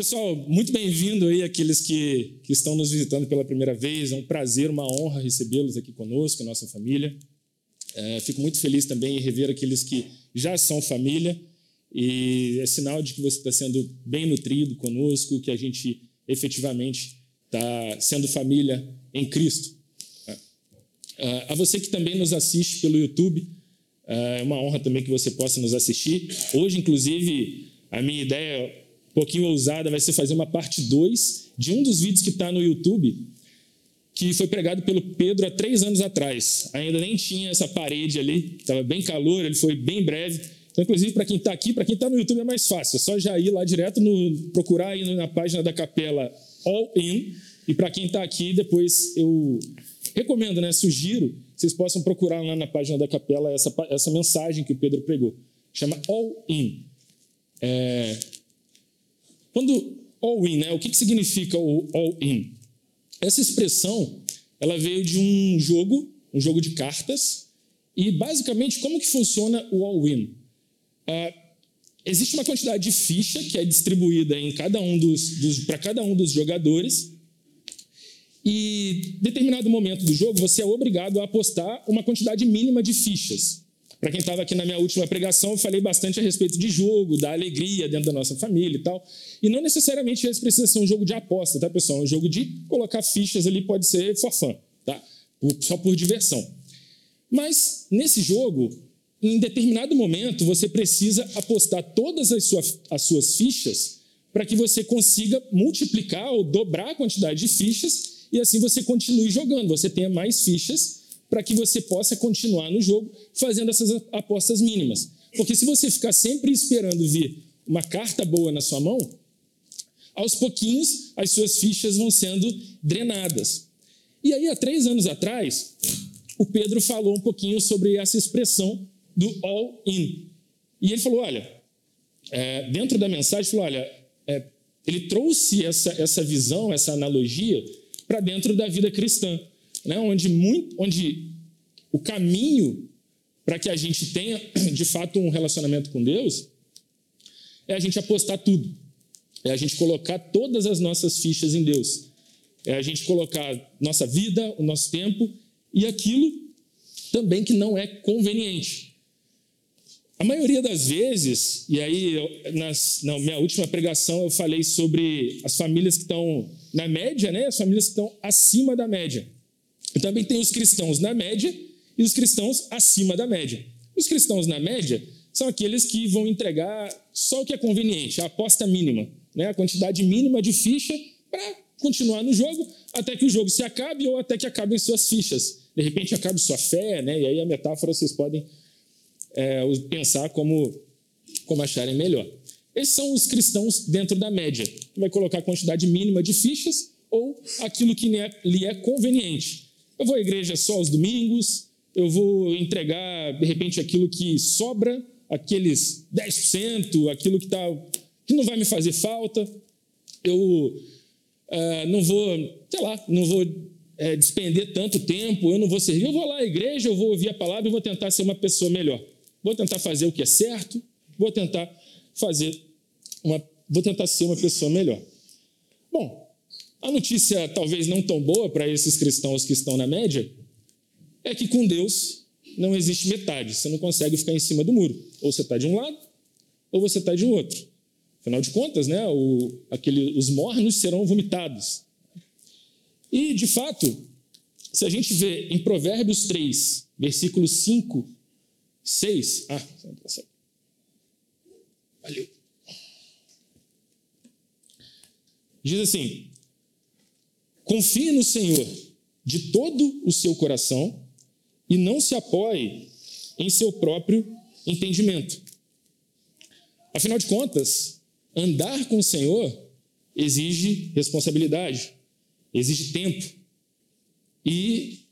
Pessoal, muito bem-vindo aí aqueles que, que estão nos visitando pela primeira vez. É um prazer, uma honra recebê-los aqui conosco, nossa família. É, fico muito feliz também em rever aqueles que já são família e é sinal de que você está sendo bem nutrido conosco, que a gente efetivamente está sendo família em Cristo. É, a você que também nos assiste pelo YouTube, é uma honra também que você possa nos assistir. Hoje, inclusive, a minha ideia um pouquinho ousada vai ser fazer uma parte 2 de um dos vídeos que está no YouTube, que foi pregado pelo Pedro há três anos atrás. Ainda nem tinha essa parede ali, estava bem calor, ele foi bem breve. Então, inclusive, para quem está aqui, para quem está no YouTube é mais fácil, é só já ir lá direto, no, procurar aí na página da capela All In. E para quem está aqui, depois eu recomendo, né, sugiro, vocês possam procurar lá na página da capela essa, essa mensagem que o Pedro pregou. Chama All In. É, quando all in, né? O que, que significa o all in? Essa expressão, ela veio de um jogo, um jogo de cartas, e basicamente como que funciona o all in? Ah, existe uma quantidade de ficha que é distribuída em cada um dos, dos para cada um dos jogadores. E em determinado momento do jogo, você é obrigado a apostar uma quantidade mínima de fichas. Para quem estava aqui na minha última pregação, eu falei bastante a respeito de jogo, da alegria dentro da nossa família e tal. E não necessariamente esse precisa ser um jogo de aposta, tá, pessoal? É um jogo de colocar fichas ali, pode ser for fun, tá? Só por diversão. Mas, nesse jogo, em determinado momento, você precisa apostar todas as, as suas fichas para que você consiga multiplicar ou dobrar a quantidade de fichas e assim você continue jogando. Você tenha mais fichas para que você possa continuar no jogo fazendo essas apostas mínimas. Porque se você ficar sempre esperando vir uma carta boa na sua mão, aos pouquinhos as suas fichas vão sendo drenadas. E aí, há três anos atrás, o Pedro falou um pouquinho sobre essa expressão do all-in. E ele falou: olha, é, dentro da mensagem, falou: olha, é, ele trouxe essa, essa visão, essa analogia para dentro da vida cristã né, onde, muito, onde o caminho para que a gente tenha, de fato, um relacionamento com Deus é a gente apostar tudo. É a gente colocar todas as nossas fichas em Deus. É a gente colocar nossa vida, o nosso tempo e aquilo também que não é conveniente. A maioria das vezes, e aí eu, nas, na minha última pregação eu falei sobre as famílias que estão na média, né? as famílias que estão acima da média. E também tem os cristãos na média e os cristãos acima da média. Os cristãos na média são aqueles que vão entregar só o que é conveniente, a aposta mínima, né? a quantidade mínima de ficha para continuar no jogo até que o jogo se acabe ou até que acabem suas fichas. De repente acabe sua fé, né? e aí a metáfora vocês podem é, pensar como, como acharem melhor. Esses são os cristãos dentro da média, que vai colocar a quantidade mínima de fichas ou aquilo que lhe é conveniente. Eu vou à igreja só aos domingos, eu vou entregar, de repente, aquilo que sobra, aqueles 10%, aquilo que, tá, que não vai me fazer falta. Eu uh, não vou, sei lá, não vou é, despender tanto tempo, eu não vou servir. Eu vou lá à igreja, eu vou ouvir a palavra e vou tentar ser uma pessoa melhor. Vou tentar fazer o que é certo, vou tentar fazer uma, vou tentar ser uma pessoa melhor. Bom, a notícia, talvez não tão boa para esses cristãos que estão na média, é que com Deus não existe metade. Você não consegue ficar em cima do muro. Ou você está de um lado, ou você está de outro. Afinal de contas, né, o, aquele, os mornos serão vomitados. E, de fato, se a gente vê em Provérbios 3, versículos 5, 6. Ah, valeu. Diz assim: Confie no Senhor de todo o seu coração e não se apoie em seu próprio entendimento. Afinal de contas, andar com o Senhor exige responsabilidade, exige tempo. E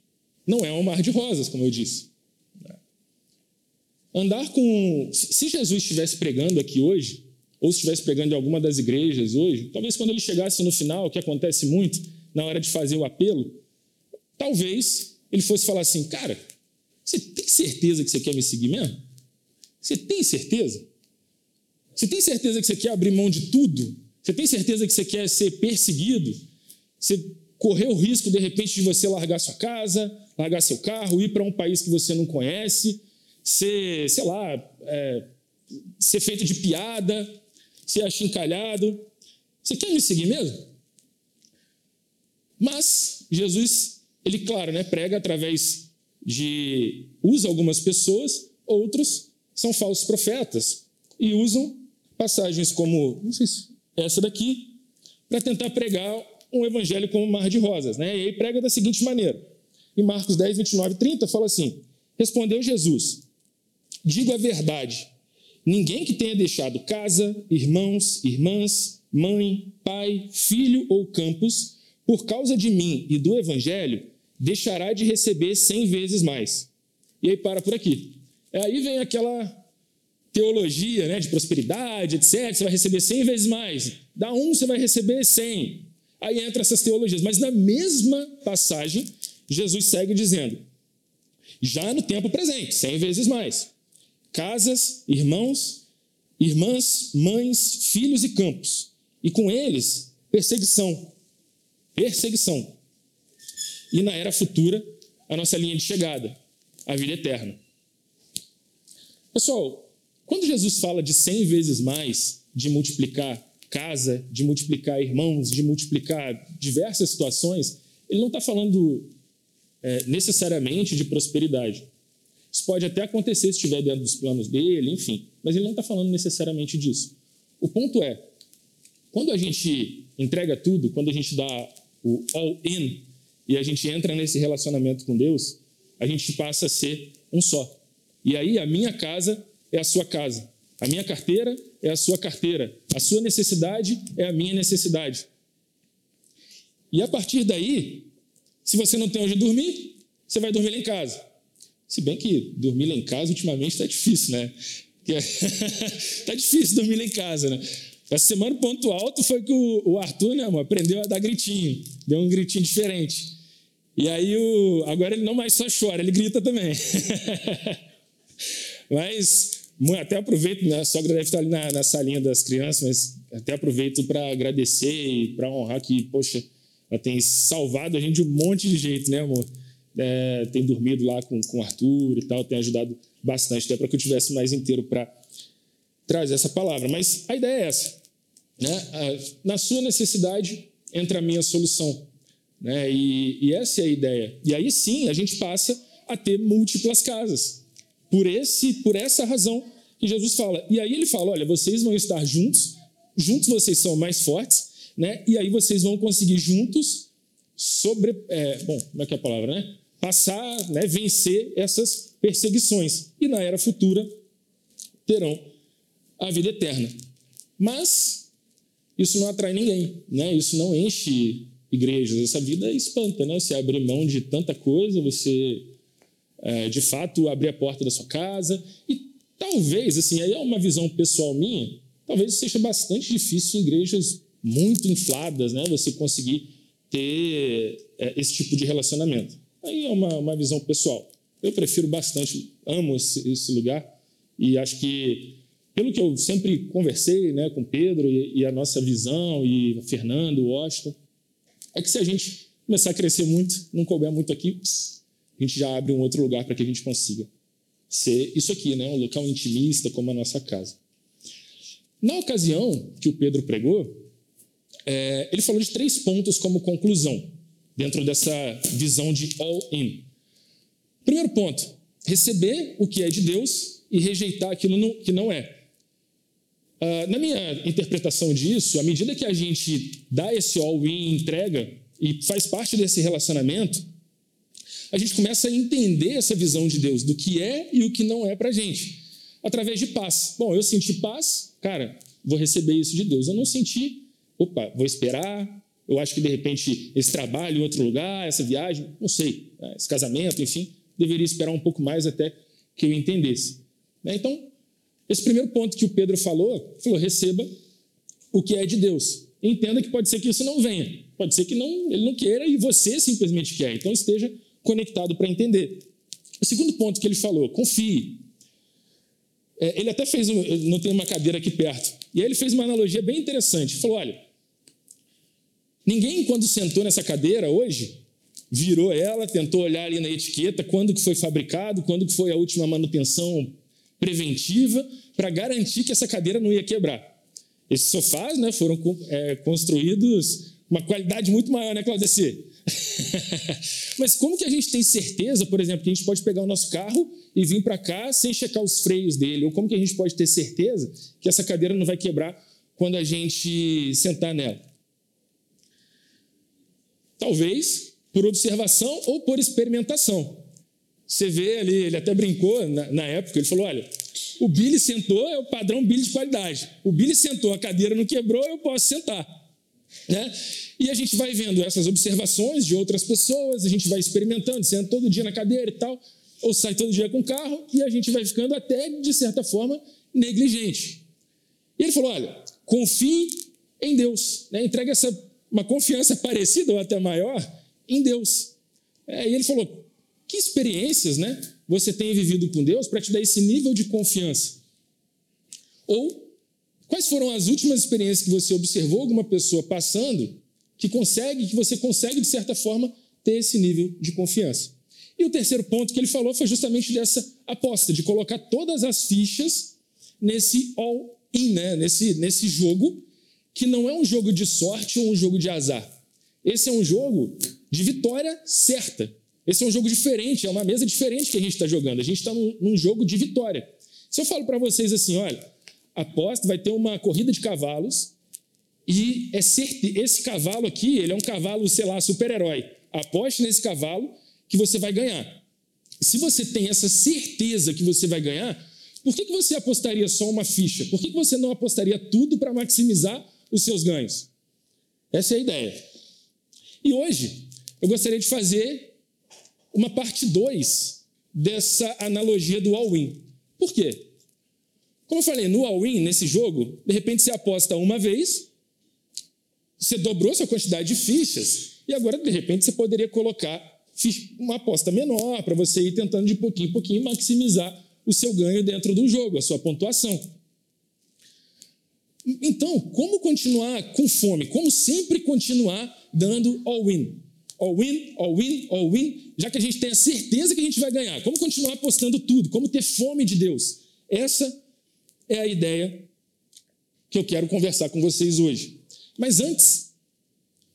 não é um mar de rosas, como eu disse. Andar com. Se Jesus estivesse pregando aqui hoje, ou se estivesse pregando em alguma das igrejas hoje, talvez quando ele chegasse no final, o que acontece muito, na hora de fazer o apelo, talvez ele fosse falar assim: Cara, você tem certeza que você quer me seguir mesmo? Você tem certeza? Você tem certeza que você quer abrir mão de tudo? Você tem certeza que você quer ser perseguido? Você correu o risco, de repente, de você largar sua casa, largar seu carro, ir para um país que você não conhece, ser, sei lá, é, ser feito de piada, ser achincalhado. Você quer me seguir mesmo? Mas Jesus, ele, claro, né, prega através de. usa algumas pessoas, outros são falsos profetas e usam passagens como, se essa daqui, para tentar pregar um evangelho como mar de rosas. Né? E aí prega da seguinte maneira. Em Marcos 10, 29 e 30, fala assim: Respondeu Jesus: Digo a verdade. Ninguém que tenha deixado casa, irmãos, irmãs, mãe, pai, filho ou campos, por causa de mim e do evangelho, deixará de receber cem vezes mais. E aí para por aqui. Aí vem aquela teologia né, de prosperidade, etc. Você vai receber cem vezes mais. Dá um, você vai receber cem. Aí entra essas teologias. Mas na mesma passagem, Jesus segue dizendo: já no tempo presente, cem vezes mais. Casas, irmãos, irmãs, mães, filhos e campos. E com eles, perseguição. Perseguição. E na era futura, a nossa linha de chegada, a vida eterna. Pessoal, quando Jesus fala de cem vezes mais, de multiplicar casa, de multiplicar irmãos, de multiplicar diversas situações, ele não está falando é, necessariamente de prosperidade. Isso pode até acontecer se estiver dentro dos planos dele, enfim, mas ele não está falando necessariamente disso. O ponto é, quando a gente entrega tudo, quando a gente dá o all-in e a gente entra nesse relacionamento com Deus, a gente passa a ser um só. E aí a minha casa é a sua casa, a minha carteira é a sua carteira. A sua necessidade é a minha necessidade. E a partir daí, se você não tem onde dormir, você vai dormir lá em casa. Se bem que dormir lá em casa ultimamente está difícil, né? Está difícil dormir lá em casa, né? Essa semana ponto alto foi que o, Arthur, né, amor, aprendeu a dar gritinho. Deu um gritinho diferente. E aí, o, agora ele não mais só chora, ele grita também. Mas até aproveito, né, a sogra deve estar ali na, na salinha das crianças, mas até aproveito para agradecer e para honrar que, poxa, ela tem salvado a gente de um monte de jeito, né, amor? É, tem dormido lá com, com o Arthur e tal, tem ajudado bastante, até para que eu tivesse mais inteiro para trazer essa palavra. Mas a ideia é essa. Né? Na sua necessidade entra a minha solução. Né? E, e essa é a ideia. E aí sim a gente passa a ter múltiplas casas. Por, esse, por essa razão que Jesus fala. E aí ele fala: olha, vocês vão estar juntos, juntos vocês são mais fortes, né? E aí vocês vão conseguir juntos sobre. É, bom, como é que é a palavra, né? Passar, né, vencer essas perseguições. E na era futura terão a vida eterna. Mas isso não atrai ninguém, né? Isso não enche igrejas. Essa vida espanta, né? Você abre mão de tanta coisa, você é, de fato abrir a porta da sua casa. E talvez, assim, aí é uma visão pessoal minha, talvez seja bastante difícil em igrejas muito infladas, né, você conseguir ter é, esse tipo de relacionamento. Aí é uma, uma visão pessoal. Eu prefiro bastante, amo esse, esse lugar e acho que, pelo que eu sempre conversei né, com Pedro e, e a nossa visão, e Fernando, Washington, é que se a gente começar a crescer muito, não couber muito aqui, a gente já abre um outro lugar para que a gente consiga ser isso aqui, né? um local intimista como a nossa casa. Na ocasião que o Pedro pregou, é, ele falou de três pontos como conclusão, dentro dessa visão de all-in. Primeiro ponto, receber o que é de Deus e rejeitar aquilo que não é. Uh, na minha interpretação disso, à medida que a gente dá esse all-in, entrega e faz parte desse relacionamento, a gente começa a entender essa visão de Deus, do que é e o que não é para a gente, através de paz. Bom, eu senti paz, cara, vou receber isso de Deus. Eu não senti, opa, vou esperar. Eu acho que de repente esse trabalho em outro lugar, essa viagem, não sei, esse casamento, enfim, deveria esperar um pouco mais até que eu entendesse. Né, então, esse primeiro ponto que o Pedro falou, falou: receba o que é de Deus. Entenda que pode ser que isso não venha, pode ser que não, ele não queira e você simplesmente quer. Então esteja conectado para entender. O segundo ponto que ele falou, confie. É, ele até fez, não tem uma cadeira aqui perto, E aí ele fez uma analogia bem interessante. Ele falou: olha, ninguém, quando sentou nessa cadeira hoje, virou ela, tentou olhar ali na etiqueta quando que foi fabricado, quando que foi a última manutenção preventiva, para garantir que essa cadeira não ia quebrar. Esses sofás né, foram é, construídos uma qualidade muito maior, né, Claudeci? Mas como que a gente tem certeza, por exemplo, que a gente pode pegar o nosso carro e vir para cá sem checar os freios dele? Ou como que a gente pode ter certeza que essa cadeira não vai quebrar quando a gente sentar nela? Talvez por observação ou por experimentação. Você vê ali, ele até brincou na, na época, ele falou: olha, o Billy sentou, é o padrão Billy de qualidade. O Billy sentou, a cadeira não quebrou, eu posso sentar. Né? E a gente vai vendo essas observações de outras pessoas, a gente vai experimentando, senta todo dia na cadeira e tal, ou sai todo dia com o carro, e a gente vai ficando até, de certa forma, negligente. E ele falou: olha, confie em Deus, né? entrega essa, uma confiança parecida ou até maior em Deus. É, e ele falou: que experiências né, você tem vivido com Deus para te dar esse nível de confiança? Ou quais foram as últimas experiências que você observou alguma pessoa passando que consegue, que você consegue, de certa forma, ter esse nível de confiança. E o terceiro ponto que ele falou foi justamente dessa aposta, de colocar todas as fichas nesse all-in, né? nesse, nesse jogo, que não é um jogo de sorte ou um jogo de azar. Esse é um jogo de vitória certa. Esse é um jogo diferente, é uma mesa diferente que a gente está jogando. A gente está num, num jogo de vitória. Se eu falo para vocês assim, olha, aposta, vai ter uma corrida de cavalos e é certe... esse cavalo aqui, ele é um cavalo, sei lá, super-herói. Aposte nesse cavalo que você vai ganhar. Se você tem essa certeza que você vai ganhar, por que, que você apostaria só uma ficha? Por que, que você não apostaria tudo para maximizar os seus ganhos? Essa é a ideia. E hoje, eu gostaria de fazer uma parte 2 dessa analogia do all-in. Por quê? Como eu falei, no all-in, nesse jogo, de repente você aposta uma vez, você dobrou sua quantidade de fichas e agora, de repente, você poderia colocar uma aposta menor para você ir tentando de pouquinho em pouquinho maximizar o seu ganho dentro do jogo, a sua pontuação. Então, como continuar com fome? Como sempre continuar dando all-in? All-in, all-in, all-in, já que a gente tem a certeza que a gente vai ganhar. Como continuar apostando tudo? Como ter fome de Deus? Essa é a ideia que eu quero conversar com vocês hoje. Mas antes,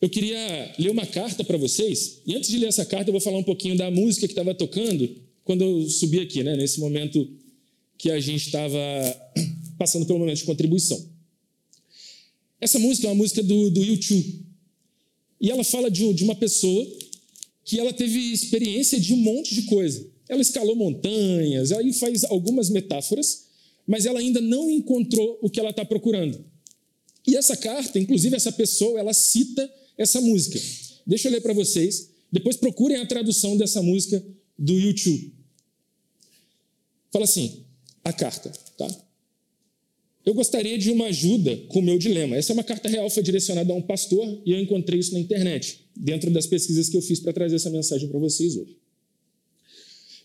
eu queria ler uma carta para vocês. E antes de ler essa carta, eu vou falar um pouquinho da música que estava tocando quando eu subi aqui, né, nesse momento que a gente estava passando pelo momento de contribuição. Essa música é uma música do, do YouTube. E ela fala de, de uma pessoa que ela teve experiência de um monte de coisa. Ela escalou montanhas, aí faz algumas metáforas, mas ela ainda não encontrou o que ela está procurando. E essa carta, inclusive essa pessoa, ela cita essa música. Deixa eu ler para vocês. Depois procurem a tradução dessa música do YouTube. Fala assim: a carta, tá? Eu gostaria de uma ajuda com o meu dilema. Essa é uma carta real, foi direcionada a um pastor e eu encontrei isso na internet, dentro das pesquisas que eu fiz para trazer essa mensagem para vocês hoje.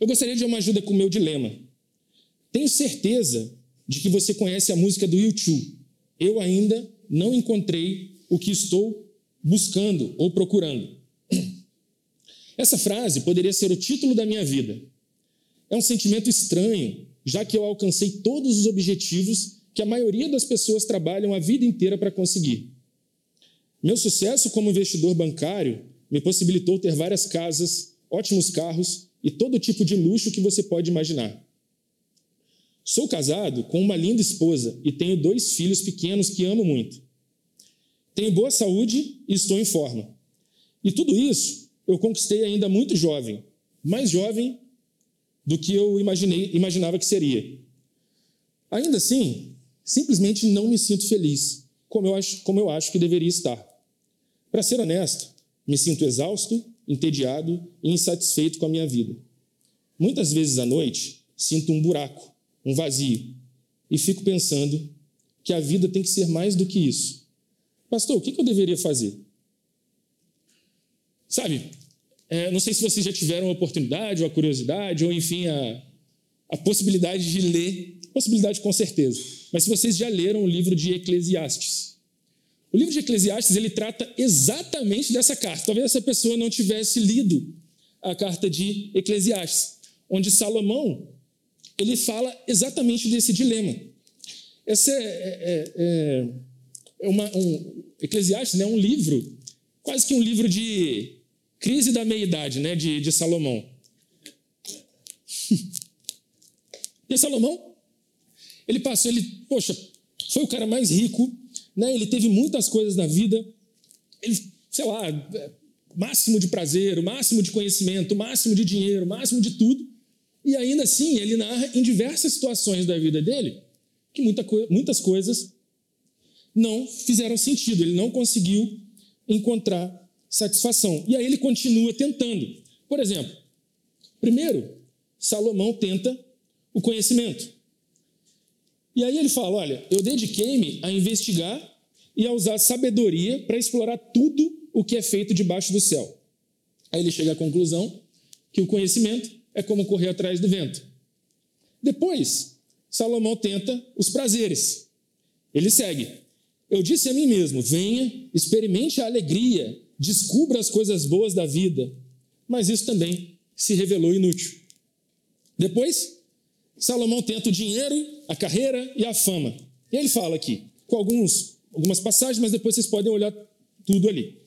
Eu gostaria de uma ajuda com o meu dilema. Tenho certeza de que você conhece a música do YouTube eu ainda não encontrei o que estou buscando ou procurando. Essa frase poderia ser o título da minha vida. É um sentimento estranho, já que eu alcancei todos os objetivos que a maioria das pessoas trabalham a vida inteira para conseguir. Meu sucesso como investidor bancário me possibilitou ter várias casas, ótimos carros e todo tipo de luxo que você pode imaginar. Sou casado com uma linda esposa e tenho dois filhos pequenos que amo muito. Tenho boa saúde e estou em forma. E tudo isso eu conquistei ainda muito jovem, mais jovem do que eu imaginei, imaginava que seria. Ainda assim, simplesmente não me sinto feliz, como eu acho, como eu acho que deveria estar. Para ser honesto, me sinto exausto, entediado e insatisfeito com a minha vida. Muitas vezes à noite, sinto um buraco um vazio. E fico pensando que a vida tem que ser mais do que isso. Pastor, o que eu deveria fazer? Sabe, é, não sei se vocês já tiveram a oportunidade ou a curiosidade, ou enfim, a, a possibilidade de ler, possibilidade com certeza, mas se vocês já leram o livro de Eclesiastes. O livro de Eclesiastes ele trata exatamente dessa carta. Talvez essa pessoa não tivesse lido a carta de Eclesiastes, onde Salomão ele fala exatamente desse dilema. Esse é, é, é, é uma, um, Eclesiastes é né, um livro, quase que um livro de crise da meia-idade né, de, de Salomão. e Salomão, ele passou, ele, poxa, foi o cara mais rico, né, ele teve muitas coisas na vida, ele, sei lá, máximo de prazer, o máximo de conhecimento, o máximo de dinheiro, o máximo de tudo. E ainda assim, ele narra em diversas situações da vida dele que muita, muitas coisas não fizeram sentido, ele não conseguiu encontrar satisfação. E aí ele continua tentando. Por exemplo, primeiro, Salomão tenta o conhecimento. E aí ele fala: Olha, eu dediquei-me a investigar e a usar sabedoria para explorar tudo o que é feito debaixo do céu. Aí ele chega à conclusão que o conhecimento é como correr atrás do vento. Depois, Salomão tenta os prazeres. Ele segue. Eu disse a mim mesmo: venha, experimente a alegria, descubra as coisas boas da vida. Mas isso também se revelou inútil. Depois, Salomão tenta o dinheiro, a carreira e a fama. E ele fala aqui, com alguns, algumas passagens, mas depois vocês podem olhar tudo ali.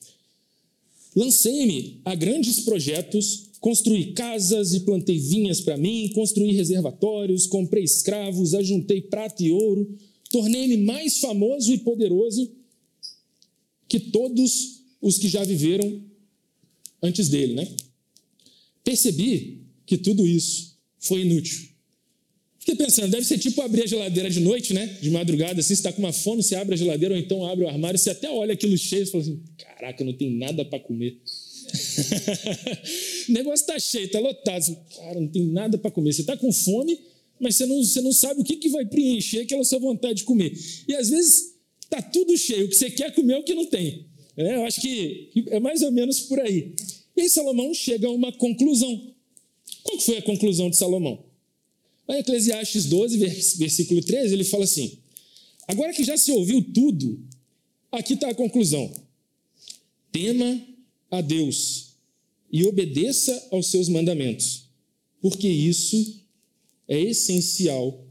Lancei-me a grandes projetos, construí casas e plantei vinhas para mim, construí reservatórios, comprei escravos, ajuntei prata e ouro, tornei-me mais famoso e poderoso que todos os que já viveram antes dele, né? Percebi que tudo isso foi inútil. Fiquei pensando, deve ser tipo abrir a geladeira de noite, né? De madrugada, assim, você está com uma fome, você abre a geladeira ou então abre o armário, você até olha aquilo cheio e fala assim: caraca, não tem nada para comer. o negócio está cheio, está lotado. Cara, não tem nada para comer. Você está com fome, mas você não, você não sabe o que, que vai preencher aquela sua vontade de comer. E às vezes está tudo cheio, o que você quer comer é o que não tem. É, eu acho que é mais ou menos por aí. E aí Salomão chega a uma conclusão. Qual foi a conclusão de Salomão? Lá em Eclesiastes 12, versículo 13, ele fala assim: Agora que já se ouviu tudo, aqui está a conclusão. Tema a Deus e obedeça aos seus mandamentos, porque isso é essencial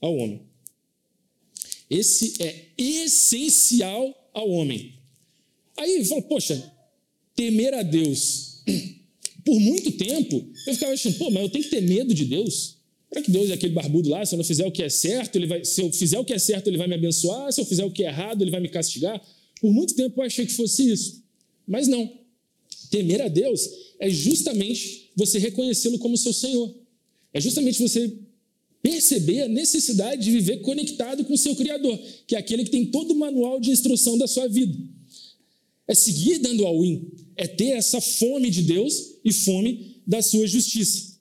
ao homem. Esse é essencial ao homem. Aí fala, poxa, temer a Deus por muito tempo, eu ficava achando, pô, mas eu tenho que ter medo de Deus? Será que Deus é aquele barbudo lá? Se eu não fizer o que é certo, ele vai, se eu fizer o que é certo, ele vai me abençoar, se eu fizer o que é errado, ele vai me castigar? Por muito tempo eu achei que fosse isso. Mas não. Temer a Deus é justamente você reconhecê-lo como seu Senhor. É justamente você perceber a necessidade de viver conectado com seu Criador, que é aquele que tem todo o manual de instrução da sua vida. É seguir dando all-in, é ter essa fome de Deus e fome da sua justiça.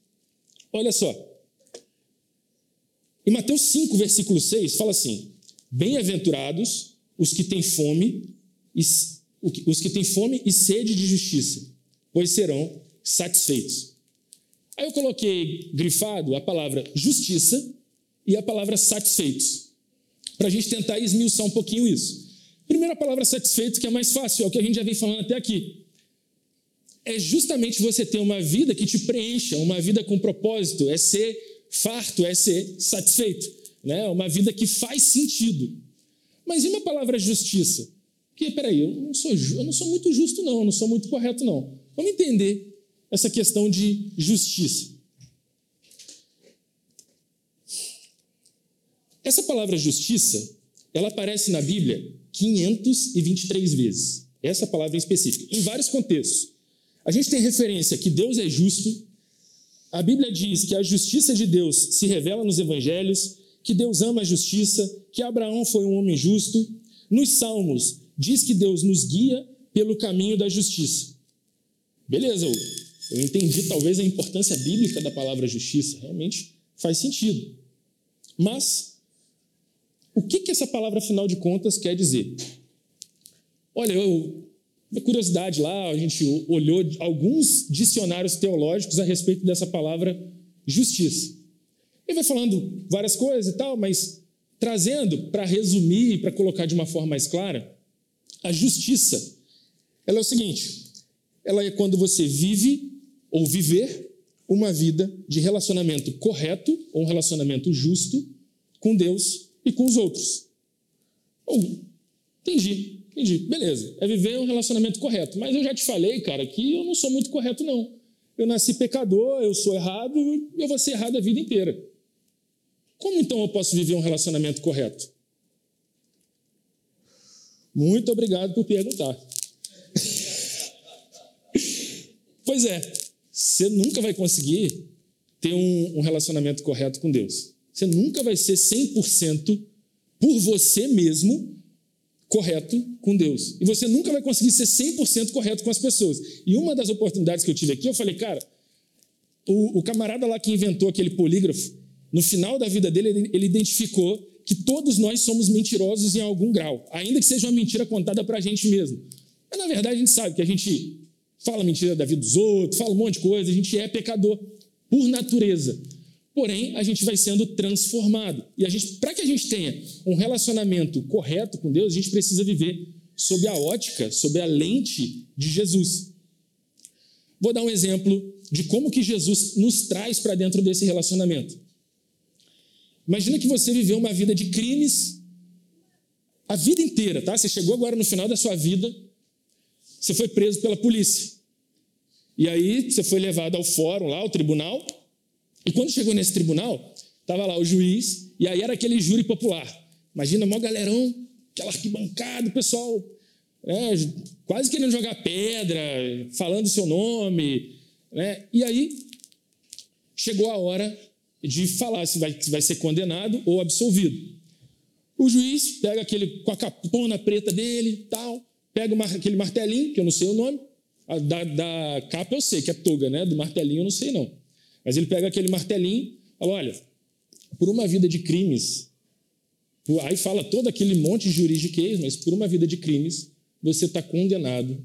Olha só. Em Mateus 5, versículo 6, fala assim: Bem-aventurados os que têm fome, os que têm fome e sede de justiça, pois serão satisfeitos. Aí eu coloquei grifado a palavra justiça e a palavra satisfeitos, para a gente tentar esmiuçar um pouquinho isso. Primeira palavra satisfeito, que é mais fácil, é o que a gente já vem falando até aqui. É justamente você ter uma vida que te preencha, uma vida com propósito, é ser farto, é ser satisfeito, né? uma vida que faz sentido. Mas e uma palavra justiça? Que, peraí, eu não sou, eu não sou muito justo, não, eu não sou muito correto, não. Vamos entender essa questão de justiça. Essa palavra justiça, ela aparece na Bíblia 523 vezes. Essa palavra em específico, em vários contextos. A gente tem referência que Deus é justo. A Bíblia diz que a justiça de Deus se revela nos evangelhos, que Deus ama a justiça, que Abraão foi um homem justo. Nos Salmos, diz que Deus nos guia pelo caminho da justiça. Beleza, eu entendi talvez a importância bíblica da palavra justiça, realmente faz sentido. Mas o que, que essa palavra, afinal de contas, quer dizer? Olha, eu, uma curiosidade lá, a gente olhou alguns dicionários teológicos a respeito dessa palavra justiça. Ele vai falando várias coisas e tal, mas trazendo para resumir, para colocar de uma forma mais clara, a justiça. Ela é o seguinte: ela é quando você vive ou viver uma vida de relacionamento correto ou um relacionamento justo com Deus e com os outros. Oh, entendi, entendi. Beleza, é viver um relacionamento correto. Mas eu já te falei, cara, que eu não sou muito correto, não. Eu nasci pecador, eu sou errado, eu vou ser errado a vida inteira. Como então eu posso viver um relacionamento correto? Muito obrigado por perguntar. pois é, você nunca vai conseguir ter um, um relacionamento correto com Deus. Você nunca vai ser 100% por você mesmo correto com Deus. E você nunca vai conseguir ser 100% correto com as pessoas. E uma das oportunidades que eu tive aqui, eu falei, cara, o, o camarada lá que inventou aquele polígrafo, no final da vida dele, ele, ele identificou que todos nós somos mentirosos em algum grau, ainda que seja uma mentira contada para a gente mesmo. Mas na verdade a gente sabe que a gente fala mentira da vida dos outros, fala um monte de coisa, a gente é pecador por natureza. Porém, a gente vai sendo transformado. E a gente, para que a gente tenha um relacionamento correto com Deus, a gente precisa viver sob a ótica, sob a lente de Jesus. Vou dar um exemplo de como que Jesus nos traz para dentro desse relacionamento. Imagina que você viveu uma vida de crimes a vida inteira, tá? Você chegou agora no final da sua vida, você foi preso pela polícia. E aí você foi levado ao fórum lá, ao tribunal, e quando chegou nesse tribunal, estava lá o juiz, e aí era aquele júri popular. Imagina, maior galerão, aquela arquibancada, o pessoal né, quase querendo jogar pedra, falando seu nome. Né? E aí chegou a hora de falar se vai, se vai ser condenado ou absolvido. O juiz pega aquele com a capona preta dele, tal, pega uma, aquele martelinho, que eu não sei o nome, da, da, capa eu sei que é toga, né? Do martelinho eu não sei não. Mas ele pega aquele martelinho, fala, olha, por uma vida de crimes, aí fala todo aquele monte de juridiquês, mas por uma vida de crimes, você está condenado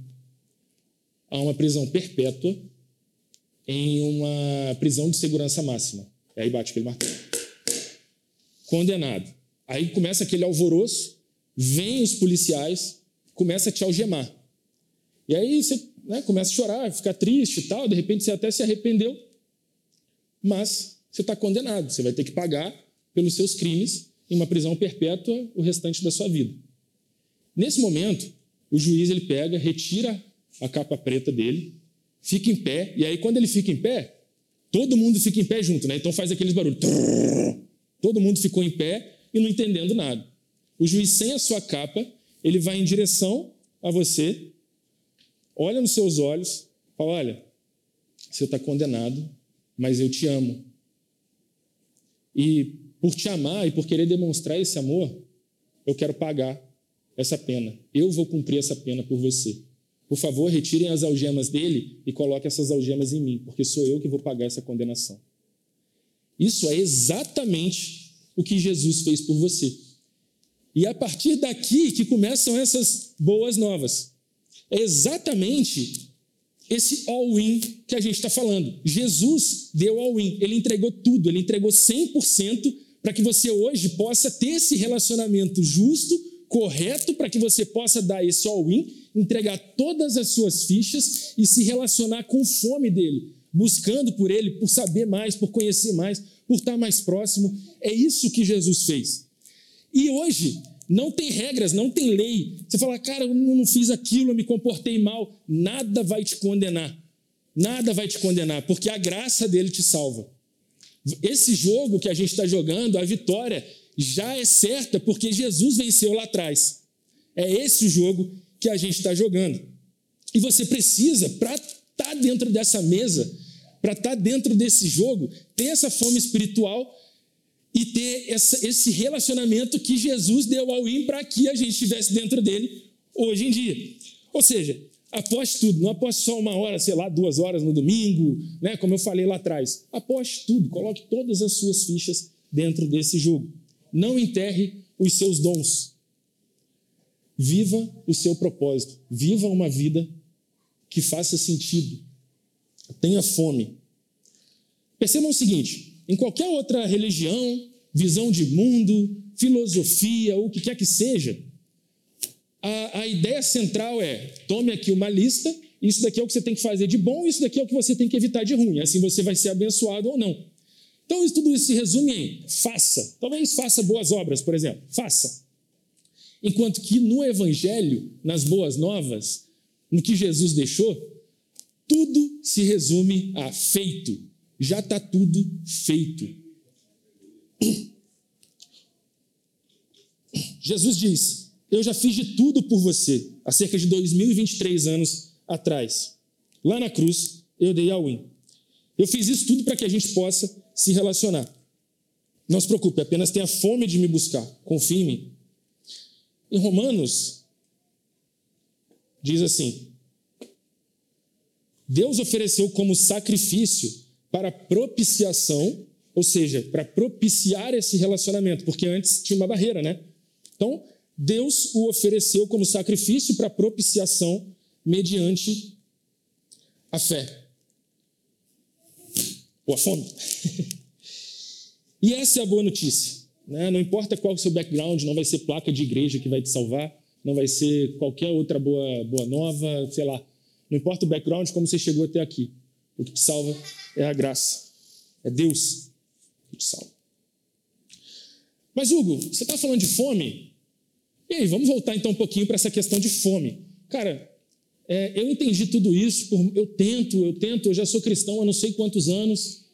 a uma prisão perpétua em uma prisão de segurança máxima. E aí bate aquele martelo. Condenado. Aí começa aquele alvoroço, vem os policiais, começa a te algemar. E aí você né, começa a chorar, fica triste e tal, de repente você até se arrependeu, mas você está condenado, você vai ter que pagar pelos seus crimes em uma prisão perpétua o restante da sua vida. Nesse momento, o juiz ele pega, retira a capa preta dele, fica em pé, e aí quando ele fica em pé, Todo mundo fica em pé junto, né? Então faz aqueles barulhos. Todo mundo ficou em pé e não entendendo nada. O juiz, sem a sua capa, ele vai em direção a você, olha nos seus olhos, fala: Olha, você está condenado, mas eu te amo. E por te amar e por querer demonstrar esse amor, eu quero pagar essa pena. Eu vou cumprir essa pena por você. Por favor, retirem as algemas dele e coloquem essas algemas em mim, porque sou eu que vou pagar essa condenação. Isso é exatamente o que Jesus fez por você. E é a partir daqui que começam essas boas novas. É exatamente esse all-in que a gente está falando. Jesus deu all-in, ele entregou tudo, ele entregou 100% para que você hoje possa ter esse relacionamento justo, correto, para que você possa dar esse all-in entregar todas as suas fichas e se relacionar com fome dele, buscando por ele, por saber mais, por conhecer mais, por estar mais próximo. É isso que Jesus fez. E hoje, não tem regras, não tem lei. Você fala, cara, eu não fiz aquilo, eu me comportei mal. Nada vai te condenar. Nada vai te condenar, porque a graça dele te salva. Esse jogo que a gente está jogando, a vitória já é certa, porque Jesus venceu lá atrás. É esse o jogo que a gente está jogando. E você precisa, para estar tá dentro dessa mesa, para estar tá dentro desse jogo, ter essa fome espiritual e ter esse relacionamento que Jesus deu ao IN para que a gente estivesse dentro dele hoje em dia. Ou seja, aposte tudo, não aposte só uma hora, sei lá, duas horas no domingo, né, como eu falei lá atrás. Aposte tudo, coloque todas as suas fichas dentro desse jogo. Não enterre os seus dons. Viva o seu propósito. Viva uma vida que faça sentido. Tenha fome. Percebam o seguinte: em qualquer outra religião, visão de mundo, filosofia, ou o que quer que seja, a, a ideia central é: tome aqui uma lista, isso daqui é o que você tem que fazer de bom, isso daqui é o que você tem que evitar de ruim. Assim você vai ser abençoado ou não. Então, tudo isso se resume em faça. Talvez faça boas obras, por exemplo. Faça. Enquanto que no Evangelho, nas boas novas, no que Jesus deixou, tudo se resume a feito. Já está tudo feito. Jesus diz: Eu já fiz de tudo por você, há cerca de 2023 anos atrás. Lá na cruz, eu dei a win. Eu fiz isso tudo para que a gente possa se relacionar. Não se preocupe, apenas tenha fome de me buscar. Confie em mim. Em Romanos, diz assim: Deus ofereceu como sacrifício para propiciação, ou seja, para propiciar esse relacionamento, porque antes tinha uma barreira, né? Então, Deus o ofereceu como sacrifício para propiciação mediante a fé. Ou a fome. e essa é a boa notícia. Né? Não importa qual o seu background, não vai ser placa de igreja que vai te salvar, não vai ser qualquer outra boa, boa nova, sei lá. Não importa o background, como você chegou até aqui. O que te salva é a graça. É Deus que te salva. Mas, Hugo, você está falando de fome? E aí, vamos voltar então um pouquinho para essa questão de fome. Cara, é, eu entendi tudo isso, por, eu tento, eu tento, eu já sou cristão há não sei quantos anos,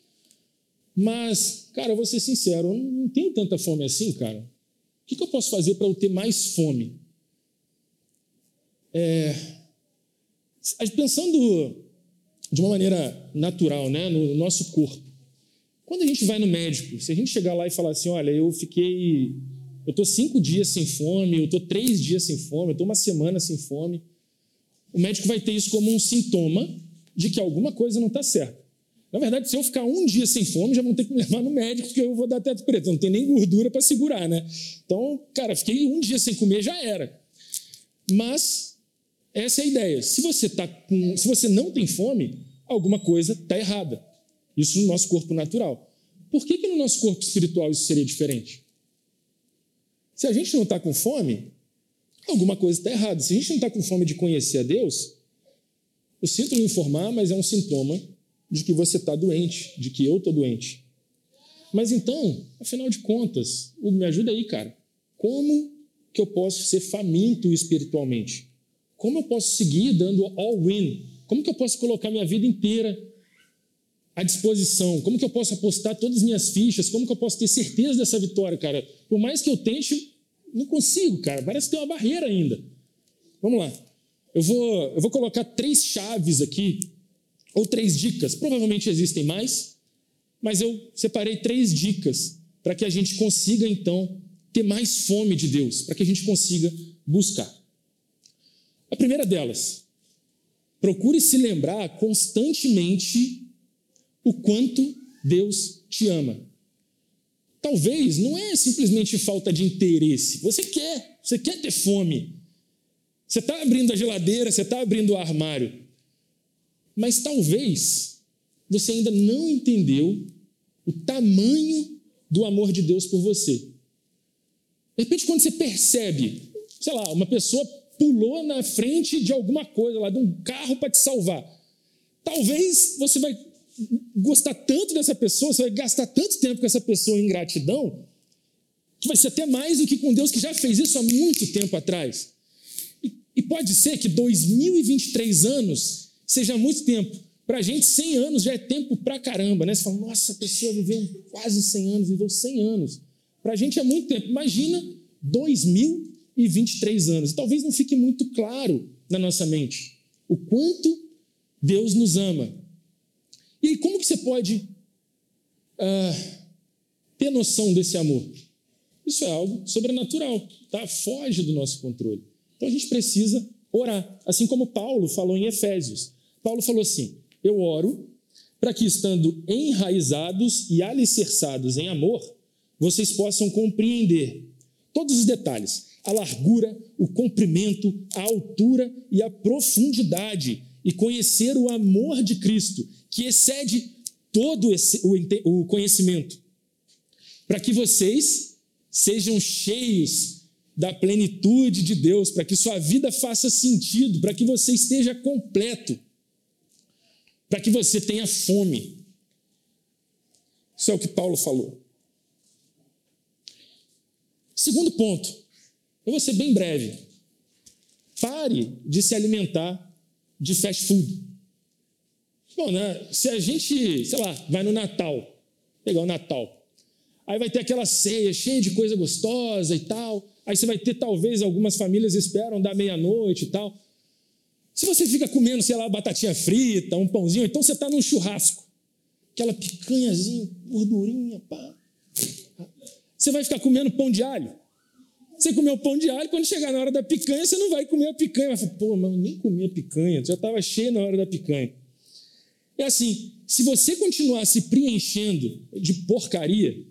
mas, cara, eu vou ser sincero, eu não tenho tanta fome assim, cara. O que, que eu posso fazer para eu ter mais fome? É, pensando de uma maneira natural, né, no nosso corpo. Quando a gente vai no médico, se a gente chegar lá e falar assim, olha, eu fiquei, eu estou cinco dias sem fome, eu estou três dias sem fome, eu estou uma semana sem fome, o médico vai ter isso como um sintoma de que alguma coisa não está certa. Na verdade, se eu ficar um dia sem fome, já vão ter que me levar no médico, porque eu vou dar teto preto. Não tem nem gordura para segurar, né? Então, cara, fiquei um dia sem comer, já era. Mas essa é a ideia. Se você, tá com, se você não tem fome, alguma coisa está errada. Isso no nosso corpo natural. Por que, que no nosso corpo espiritual isso seria diferente? Se a gente não está com fome, alguma coisa está errada. Se a gente não está com fome de conhecer a Deus, eu sinto lhe informar, mas é um sintoma de que você está doente, de que eu estou doente. Mas então, afinal de contas, me ajuda aí, cara. Como que eu posso ser faminto espiritualmente? Como eu posso seguir dando all-in? Como que eu posso colocar minha vida inteira à disposição? Como que eu posso apostar todas as minhas fichas? Como que eu posso ter certeza dessa vitória, cara? Por mais que eu tente, não consigo, cara. Parece que tem uma barreira ainda. Vamos lá. Eu vou, eu vou colocar três chaves aqui, ou três dicas. Provavelmente existem mais, mas eu separei três dicas para que a gente consiga, então, ter mais fome de Deus, para que a gente consiga buscar. A primeira delas, procure se lembrar constantemente o quanto Deus te ama. Talvez não é simplesmente falta de interesse. Você quer, você quer ter fome. Você está abrindo a geladeira, você está abrindo o armário. Mas talvez você ainda não entendeu o tamanho do amor de Deus por você. De repente, quando você percebe, sei lá, uma pessoa pulou na frente de alguma coisa lá, de um carro para te salvar. Talvez você vai gostar tanto dessa pessoa, você vai gastar tanto tempo com essa pessoa em gratidão, que vai ser até mais do que com Deus que já fez isso há muito tempo atrás. E, e pode ser que 2023 anos seja muito tempo. Para a gente, 100 anos já é tempo pra caramba, né? Você fala, nossa, a pessoa viveu quase 100 anos, viveu 100 anos. Para a gente é muito tempo. Imagina 2023 anos. E talvez não fique muito claro na nossa mente o quanto Deus nos ama. E aí, como que você pode uh, ter noção desse amor? Isso é algo sobrenatural, tá? foge do nosso controle. Então a gente precisa orar, assim como Paulo falou em Efésios. Paulo falou assim: Eu oro para que, estando enraizados e alicerçados em amor, vocês possam compreender todos os detalhes, a largura, o comprimento, a altura e a profundidade, e conhecer o amor de Cristo, que excede todo esse, o, o conhecimento, para que vocês sejam cheios da plenitude de Deus, para que sua vida faça sentido, para que você esteja completo, para que você tenha fome. Isso é o que Paulo falou. Segundo ponto, eu vou ser bem breve. Pare de se alimentar de fast food. Bom, né? Se a gente, sei lá, vai no Natal, pegar o Natal, aí vai ter aquela ceia cheia de coisa gostosa e tal. Aí você vai ter, talvez, algumas famílias esperam da meia-noite e tal. Se você fica comendo, sei lá, batatinha frita, um pãozinho, então você está num churrasco. Aquela picanhazinha, gordurinha, pá. Você vai ficar comendo pão de alho. Você comeu pão de alho, quando chegar na hora da picanha, você não vai comer a picanha. Vai falar, pô, mas eu nem comi a picanha, já estava cheio na hora da picanha. É assim, se você continuar se preenchendo de porcaria,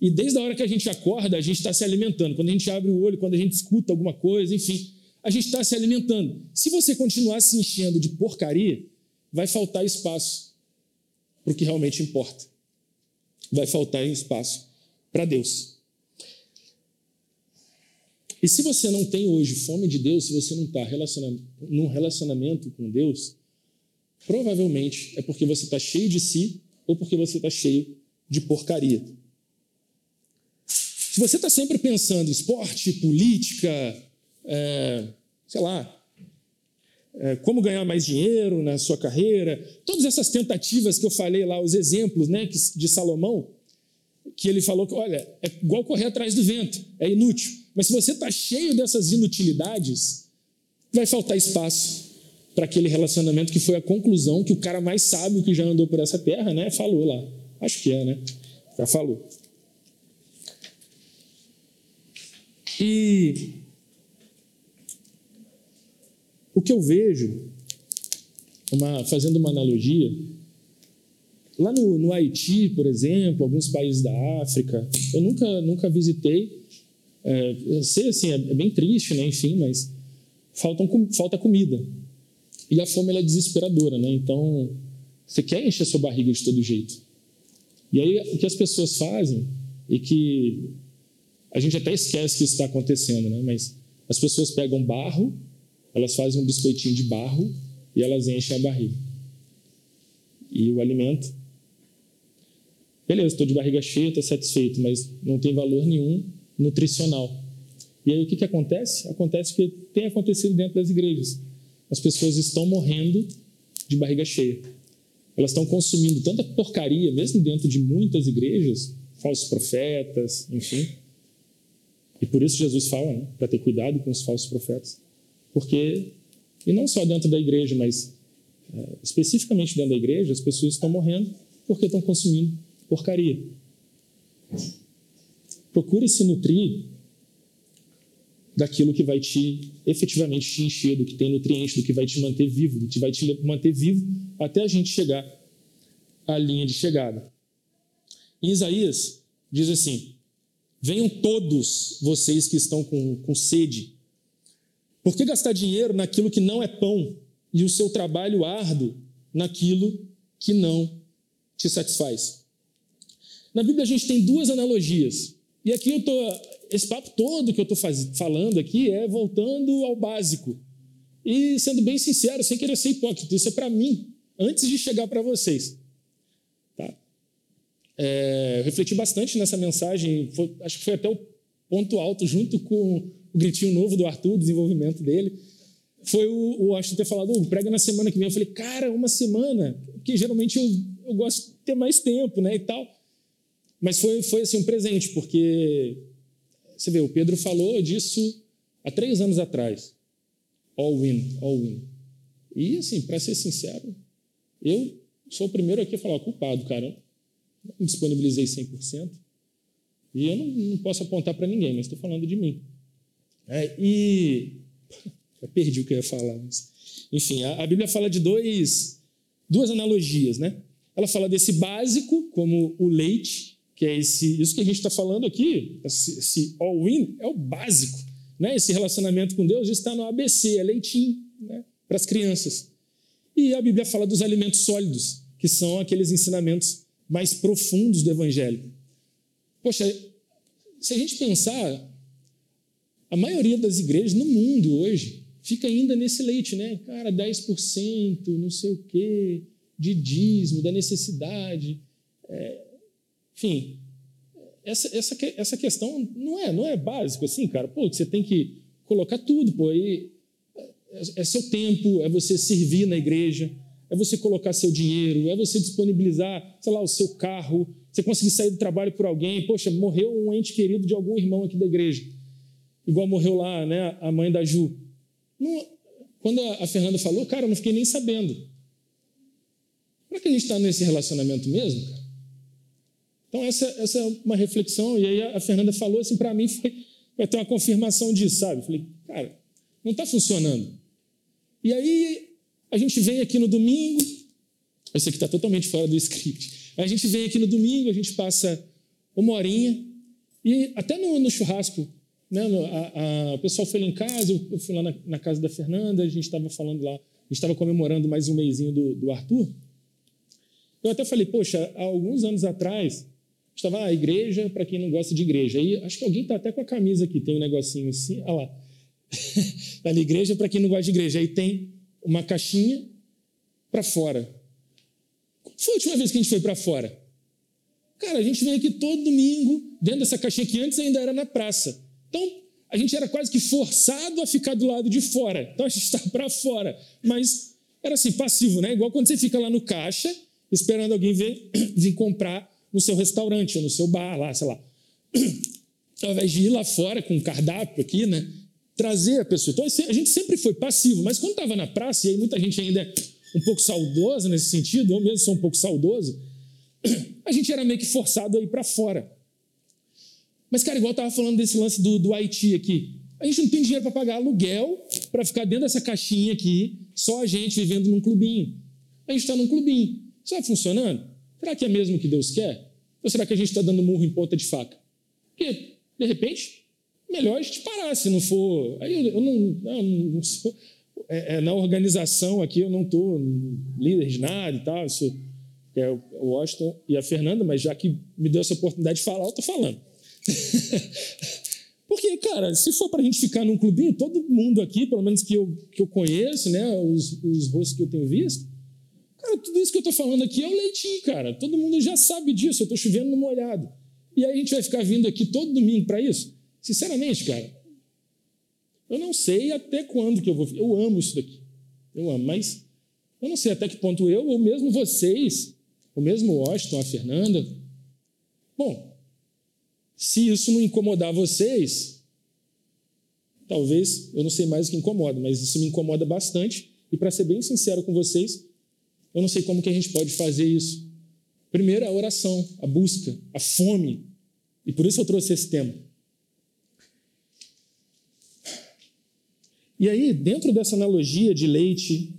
e desde a hora que a gente acorda, a gente está se alimentando. Quando a gente abre o olho, quando a gente escuta alguma coisa, enfim, a gente está se alimentando. Se você continuar se enchendo de porcaria, vai faltar espaço para o que realmente importa. Vai faltar espaço para Deus. E se você não tem hoje fome de Deus, se você não está num relacionamento com Deus, provavelmente é porque você está cheio de si ou porque você está cheio de porcaria. Se você está sempre pensando em esporte, política, é, sei lá, é, como ganhar mais dinheiro na sua carreira, todas essas tentativas que eu falei lá, os exemplos né, de Salomão, que ele falou que, olha, é igual correr atrás do vento, é inútil. Mas se você está cheio dessas inutilidades, vai faltar espaço para aquele relacionamento que foi a conclusão que o cara mais sábio que já andou por essa terra, né, falou lá. Acho que é, né? Já falou. E o que eu vejo, uma, fazendo uma analogia, lá no, no, Haiti, por exemplo, alguns países da África, eu nunca, nunca visitei. É, sei assim, é, é bem triste, né? Enfim, mas faltam, falta comida. E a fome é desesperadora, né? Então, você quer encher sua barriga de todo jeito. E aí, o que as pessoas fazem, e que a gente até esquece que isso está acontecendo, né? Mas as pessoas pegam barro, elas fazem um biscoitinho de barro e elas enchem a barriga. E o alimento. Beleza, estou de barriga cheia, estou satisfeito, mas não tem valor nenhum nutricional. E aí o que, que acontece? Acontece que tem acontecido dentro das igrejas. As pessoas estão morrendo de barriga cheia. Elas estão consumindo tanta porcaria, mesmo dentro de muitas igrejas, falsos profetas, enfim, e por isso Jesus fala, né, para ter cuidado com os falsos profetas. Porque, e não só dentro da igreja, mas é, especificamente dentro da igreja, as pessoas estão morrendo porque estão consumindo porcaria. Procure se nutrir daquilo que vai te efetivamente te encher, do que tem nutrientes, do que vai te manter vivo, do que vai te manter vivo até a gente chegar à linha de chegada. Em Isaías diz assim: Venham todos vocês que estão com, com sede. Por que gastar dinheiro naquilo que não é pão e o seu trabalho árduo naquilo que não te satisfaz? Na Bíblia a gente tem duas analogias. E aqui eu tô, esse papo todo que eu estou falando aqui é voltando ao básico. E sendo bem sincero, sem querer ser hipócrita, isso é para mim, antes de chegar para vocês. É, refleti bastante nessa mensagem, foi, acho que foi até o ponto alto, junto com o gritinho novo do Arthur, o desenvolvimento dele. Foi o, o ter falado, oh, prega na semana que vem. Eu falei, cara, uma semana, porque geralmente eu, eu gosto de ter mais tempo, né, e tal. Mas foi, foi assim, um presente, porque você vê, o Pedro falou disso há três anos atrás. All in, all in. E, assim, para ser sincero, eu sou o primeiro aqui a falar, culpado, cara não disponibilizei 100%. E eu não, não posso apontar para ninguém, mas estou falando de mim. É, e. Já perdi o que eu ia falar. Mas, enfim, a, a Bíblia fala de dois, duas analogias, né? Ela fala desse básico, como o leite, que é esse, isso que a gente está falando aqui, esse, esse all-in, é o básico. Né? Esse relacionamento com Deus está no ABC, é leitinho né? para as crianças. E a Bíblia fala dos alimentos sólidos, que são aqueles ensinamentos mais profundos do Evangelho. Poxa, se a gente pensar, a maioria das igrejas no mundo hoje fica ainda nesse leite, né? Cara, 10%, não sei o quê, de dízimo, da necessidade. É, enfim, essa, essa, essa questão não é, não é básico assim, cara. Pô, você tem que colocar tudo, pô. Aí é, é seu tempo, é você servir na igreja, é você colocar seu dinheiro, é você disponibilizar, sei lá, o seu carro, você conseguir sair do trabalho por alguém. Poxa, morreu um ente querido de algum irmão aqui da igreja. Igual morreu lá, né, a mãe da Ju. Não, quando a Fernanda falou, cara, eu não fiquei nem sabendo. Será que a gente está nesse relacionamento mesmo, cara? Então, essa, essa é uma reflexão, e aí a Fernanda falou assim, para mim foi, vai ter uma confirmação disso, sabe? Falei, cara, não está funcionando. E aí a gente vem aqui no domingo, eu sei que está totalmente fora do script, a gente vem aqui no domingo, a gente passa uma horinha, e até no, no churrasco, né, no, a, a, o pessoal foi lá em casa, eu, eu fui lá na, na, casa da Fernanda, a gente estava falando lá, a gente estava comemorando mais um mêsinho do, do Arthur. Eu até falei, poxa, há alguns anos atrás, Estava a igreja para quem não gosta de igreja. Aí acho que alguém está até com a camisa aqui, tem um negocinho assim, olha lá. Está na igreja para quem não gosta de igreja. Aí tem uma caixinha para fora. Foi a última vez que a gente foi para fora? Cara, a gente vem aqui todo domingo, dentro dessa caixinha que antes ainda era na praça. Então, a gente era quase que forçado a ficar do lado de fora. Então, a gente está para fora. Mas era assim, passivo, né? Igual quando você fica lá no caixa, esperando alguém vir, vir comprar no seu restaurante ou no seu bar lá, sei lá. Ao invés de ir lá fora com um cardápio aqui, né? Trazer a pessoa. Então a gente sempre foi passivo, mas quando estava na praça, e aí muita gente ainda é um pouco saudosa nesse sentido, eu mesmo sou um pouco saudoso, a gente era meio que forçado a ir para fora. Mas, cara, igual eu estava falando desse lance do, do Haiti aqui. A gente não tem dinheiro para pagar aluguel para ficar dentro dessa caixinha aqui, só a gente vivendo num clubinho. A gente está num clubinho. Isso vai funcionando? Será que é mesmo o que Deus quer? Ou será que a gente está dando murro em ponta de faca? Porque, de repente, melhor a gente parar, se não for. Aí eu, eu, não, eu não, sou. É, é, na organização aqui eu não estou líder de nada e tal, isso é o Washington e a Fernanda, mas já que me deu essa oportunidade de falar, eu estou falando. Porque, cara, se for para a gente ficar num clubinho, todo mundo aqui, pelo menos que eu, que eu conheço, né, os, os rostos que eu tenho visto, Cara, tudo isso que eu estou falando aqui é o leitinho, cara. Todo mundo já sabe disso. Eu estou chovendo no molhado. E aí a gente vai ficar vindo aqui todo domingo para isso? Sinceramente, cara, eu não sei até quando que eu vou. Eu amo isso daqui. Eu amo, mas eu não sei até que ponto eu, ou mesmo vocês, ou mesmo o Washington, a Fernanda. Bom, se isso não incomodar vocês, talvez, eu não sei mais o que incomoda, mas isso me incomoda bastante. E para ser bem sincero com vocês, eu não sei como que a gente pode fazer isso. Primeiro, a oração, a busca, a fome. E por isso eu trouxe esse tema. E aí, dentro dessa analogia de leite,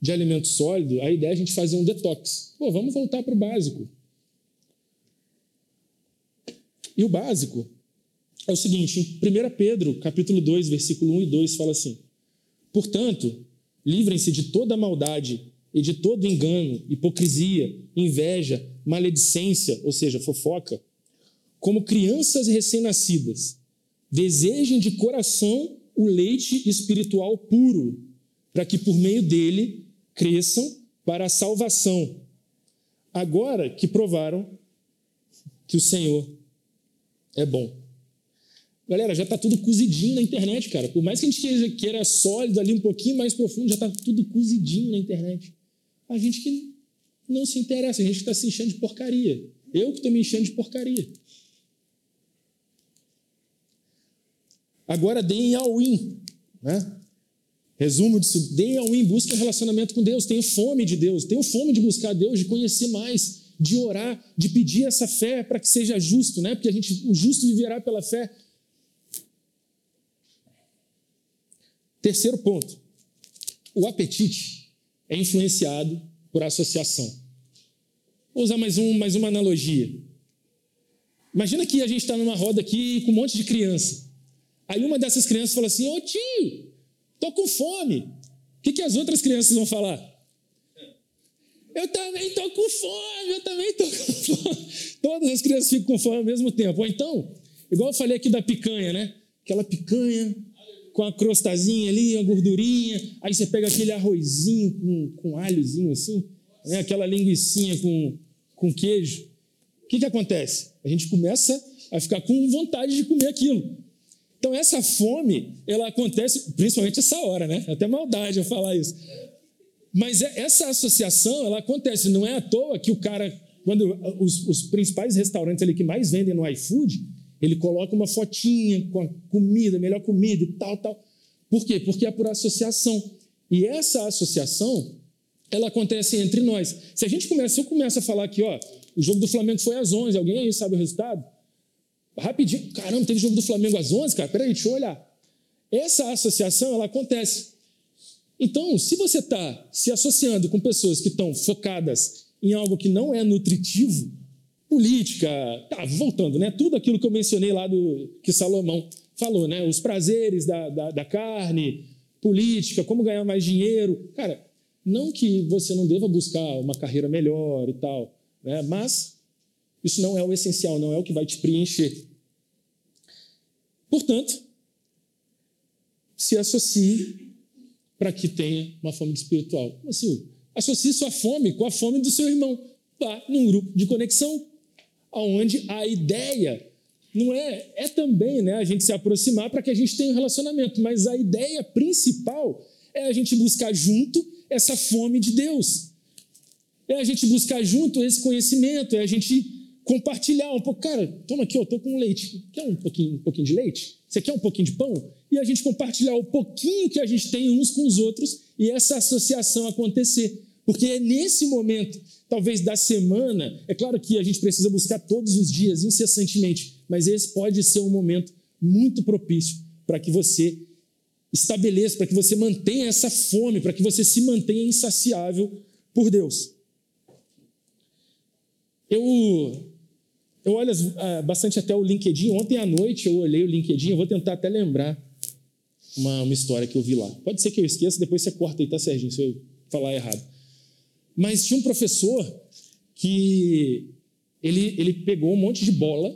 de alimento sólido, a ideia é a gente fazer um detox. Pô, vamos voltar para o básico. E o básico é o seguinte, em 1 Pedro, capítulo 2, versículo 1 e 2, fala assim: Portanto, livrem-se de toda maldade e de todo engano, hipocrisia, inveja, maledicência, ou seja, fofoca, como crianças recém-nascidas, desejem de coração o leite espiritual puro, para que por meio dele cresçam para a salvação. Agora que provaram que o Senhor é bom. Galera, já está tudo cozidinho na internet, cara. Por mais que a gente queira sólido ali um pouquinho mais profundo, já está tudo cozidinho na internet. A gente que não se interessa, a gente que está se enchendo de porcaria. Eu que estou me enchendo de porcaria. Agora deem all in. Né? Resumo disso: deem all in, busquem um relacionamento com Deus, tenham fome de Deus, tenham fome de buscar Deus, de conhecer mais, de orar, de pedir essa fé para que seja justo, né? porque a gente, o justo viverá pela fé. Terceiro ponto: o apetite é influenciado por associação. Vou usar mais, um, mais uma analogia. Imagina que a gente está numa roda aqui com um monte de criança. Aí uma dessas crianças fala assim: Ô tio, tô com fome. O que, que as outras crianças vão falar? Eu também estou com fome, eu também estou com fome. Todas as crianças ficam com fome ao mesmo tempo. Ou então, igual eu falei aqui da picanha, né? Aquela picanha com a crostazinha ali, a gordurinha. Aí você pega aquele arrozinho com, com alhozinho assim, né? aquela linguiçinha com, com queijo. O que, que acontece? A gente começa a ficar com vontade de comer aquilo. Então, essa fome, ela acontece principalmente essa hora, né? Até maldade eu falar isso. Mas é, essa associação, ela acontece. Não é à toa que o cara, quando os, os principais restaurantes ali que mais vendem no iFood, ele coloca uma fotinha com a comida, melhor comida e tal, tal. Por quê? Porque é por associação. E essa associação, ela acontece entre nós. Se a gente começa, eu começo a falar aqui, ó, o jogo do Flamengo foi às 11, alguém aí sabe o resultado? Rapidinho, caramba, teve jogo do Flamengo às 11, cara, peraí, deixa eu olhar. Essa associação, ela acontece. Então, se você está se associando com pessoas que estão focadas em algo que não é nutritivo, política, tá, voltando, né? Tudo aquilo que eu mencionei lá do que Salomão falou, né? Os prazeres da, da, da carne, política, como ganhar mais dinheiro. Cara, não que você não deva buscar uma carreira melhor e tal, né? mas isso não é o essencial, não é o que vai te preencher. Portanto, se associe para que tenha uma fome espiritual. Assim, associe sua fome com a fome do seu irmão. Vá num grupo de conexão, onde a ideia não é é também né, a gente se aproximar para que a gente tenha um relacionamento, mas a ideia principal é a gente buscar junto essa fome de Deus. É a gente buscar junto esse conhecimento, é a gente compartilhar um pouco. Cara, toma aqui, eu estou com leite. Quer um pouquinho, um pouquinho de leite? Você quer um pouquinho de pão? e a gente compartilhar o pouquinho que a gente tem uns com os outros e essa associação acontecer. Porque é nesse momento, talvez da semana, é claro que a gente precisa buscar todos os dias, incessantemente, mas esse pode ser um momento muito propício para que você estabeleça, para que você mantenha essa fome, para que você se mantenha insaciável por Deus. Eu, eu olho uh, bastante até o LinkedIn. Ontem à noite eu olhei o LinkedIn, eu vou tentar até lembrar uma, uma história que eu vi lá. Pode ser que eu esqueça, depois você corta aí, tá, Serginho, se eu falar errado. Mas tinha um professor que ele, ele pegou um monte de bola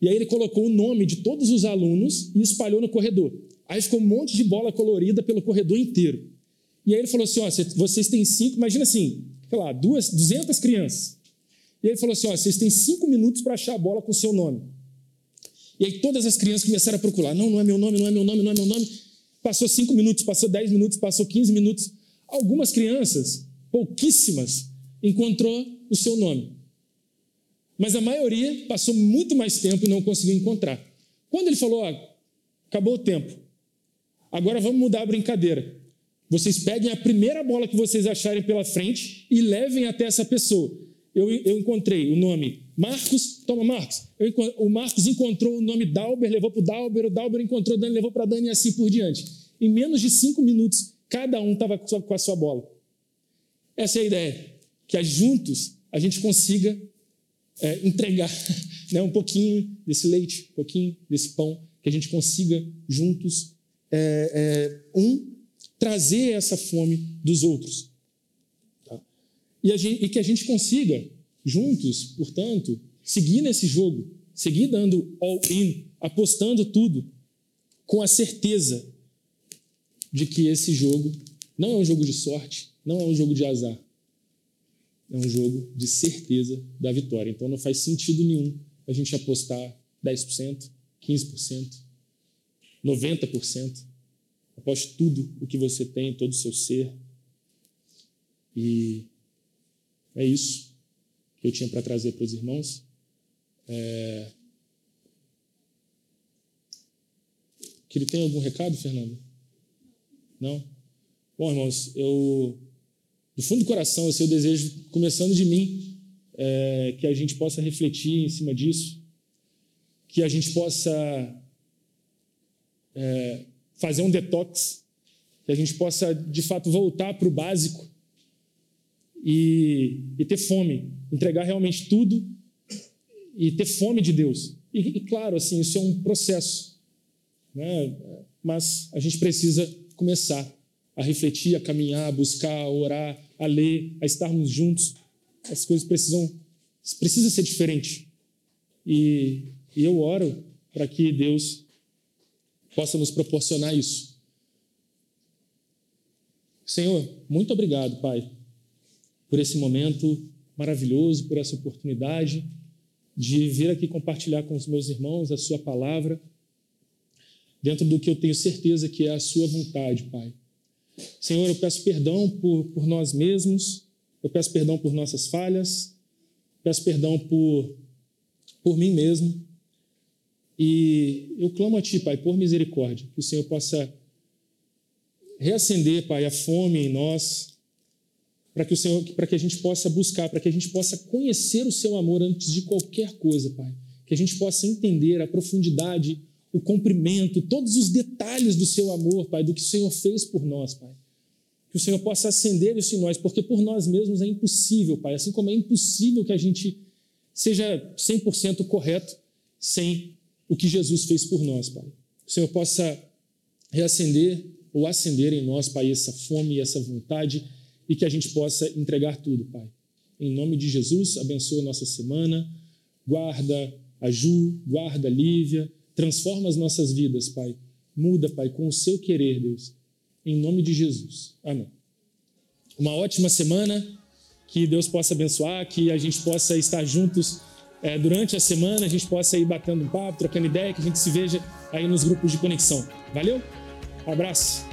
e aí ele colocou o nome de todos os alunos e espalhou no corredor. Aí ficou um monte de bola colorida pelo corredor inteiro. E aí ele falou assim: ó, vocês têm cinco, imagina assim, sei lá, duas, 200 crianças. E aí ele falou assim: ó, vocês têm cinco minutos para achar a bola com o seu nome. E aí todas as crianças começaram a procurar. Não, não é meu nome, não é meu nome, não é meu nome. Passou cinco minutos, passou dez minutos, passou quinze minutos. Algumas crianças, pouquíssimas, encontrou o seu nome. Mas a maioria passou muito mais tempo e não conseguiu encontrar. Quando ele falou, ó, acabou o tempo, agora vamos mudar a brincadeira. Vocês peguem a primeira bola que vocês acharem pela frente e levem até essa pessoa. Eu, eu encontrei o nome Marcos, toma Marcos. Eu, o Marcos encontrou o nome Dalber, levou para o Dalber, o Dalber encontrou Dani, levou para Dani e assim por diante. Em menos de cinco minutos, cada um estava com a sua bola. Essa é a ideia, que juntos a gente consiga é, entregar né, um pouquinho desse leite, um pouquinho desse pão, que a gente consiga juntos, é, é, um, trazer essa fome dos outros. Tá? E, gente, e que a gente consiga juntos, portanto, seguir nesse jogo, seguir dando all-in, apostando tudo, com a certeza de que esse jogo não é um jogo de sorte, não é um jogo de azar, é um jogo de certeza da vitória. Então não faz sentido nenhum a gente apostar 10%, 15%, 90%. Aposte tudo o que você tem, todo o seu ser. E é isso que eu tinha para trazer para os irmãos. É... Que ele tem algum recado, Fernando? Não? Bom, irmãos, eu, do fundo do coração, esse é o desejo, começando de mim, é, que a gente possa refletir em cima disso, que a gente possa é, fazer um detox, que a gente possa, de fato, voltar para o básico e, e ter fome entregar realmente tudo e ter fome de Deus. E, e claro, assim, isso é um processo, né? mas a gente precisa começar a refletir, a caminhar, a buscar, a orar, a ler, a estarmos juntos. As coisas precisam precisa ser diferente. E, e eu oro para que Deus possa nos proporcionar isso. Senhor, muito obrigado, Pai, por esse momento maravilhoso, por essa oportunidade de vir aqui compartilhar com os meus irmãos a Sua palavra, dentro do que eu tenho certeza que é a Sua vontade, Pai. Senhor, eu peço perdão por, por nós mesmos, eu peço perdão por nossas falhas, peço perdão por, por mim mesmo. E eu clamo a Ti, Pai, por misericórdia, que o Senhor possa reacender, Pai, a fome em nós, para que o Senhor, para que a gente possa buscar, para que a gente possa conhecer o Seu amor antes de qualquer coisa, Pai. Que a gente possa entender a profundidade, o comprimento, todos os detalhes do Seu amor, Pai, do que o Senhor fez por nós, Pai que o Senhor possa acender isso em nós, porque por nós mesmos é impossível, Pai. Assim como é impossível que a gente seja 100% correto sem o que Jesus fez por nós, Pai. Que o Senhor possa reacender ou acender em nós, Pai, essa fome e essa vontade e que a gente possa entregar tudo, Pai. Em nome de Jesus, abençoa a nossa semana, guarda a Ju, guarda a Lívia, transforma as nossas vidas, Pai. Muda, Pai, com o seu querer, Deus em nome de Jesus. Amém. Uma ótima semana, que Deus possa abençoar, que a gente possa estar juntos é, durante a semana, a gente possa ir batendo um papo, trocando ideia, que a gente se veja aí nos grupos de conexão. Valeu? Abraço.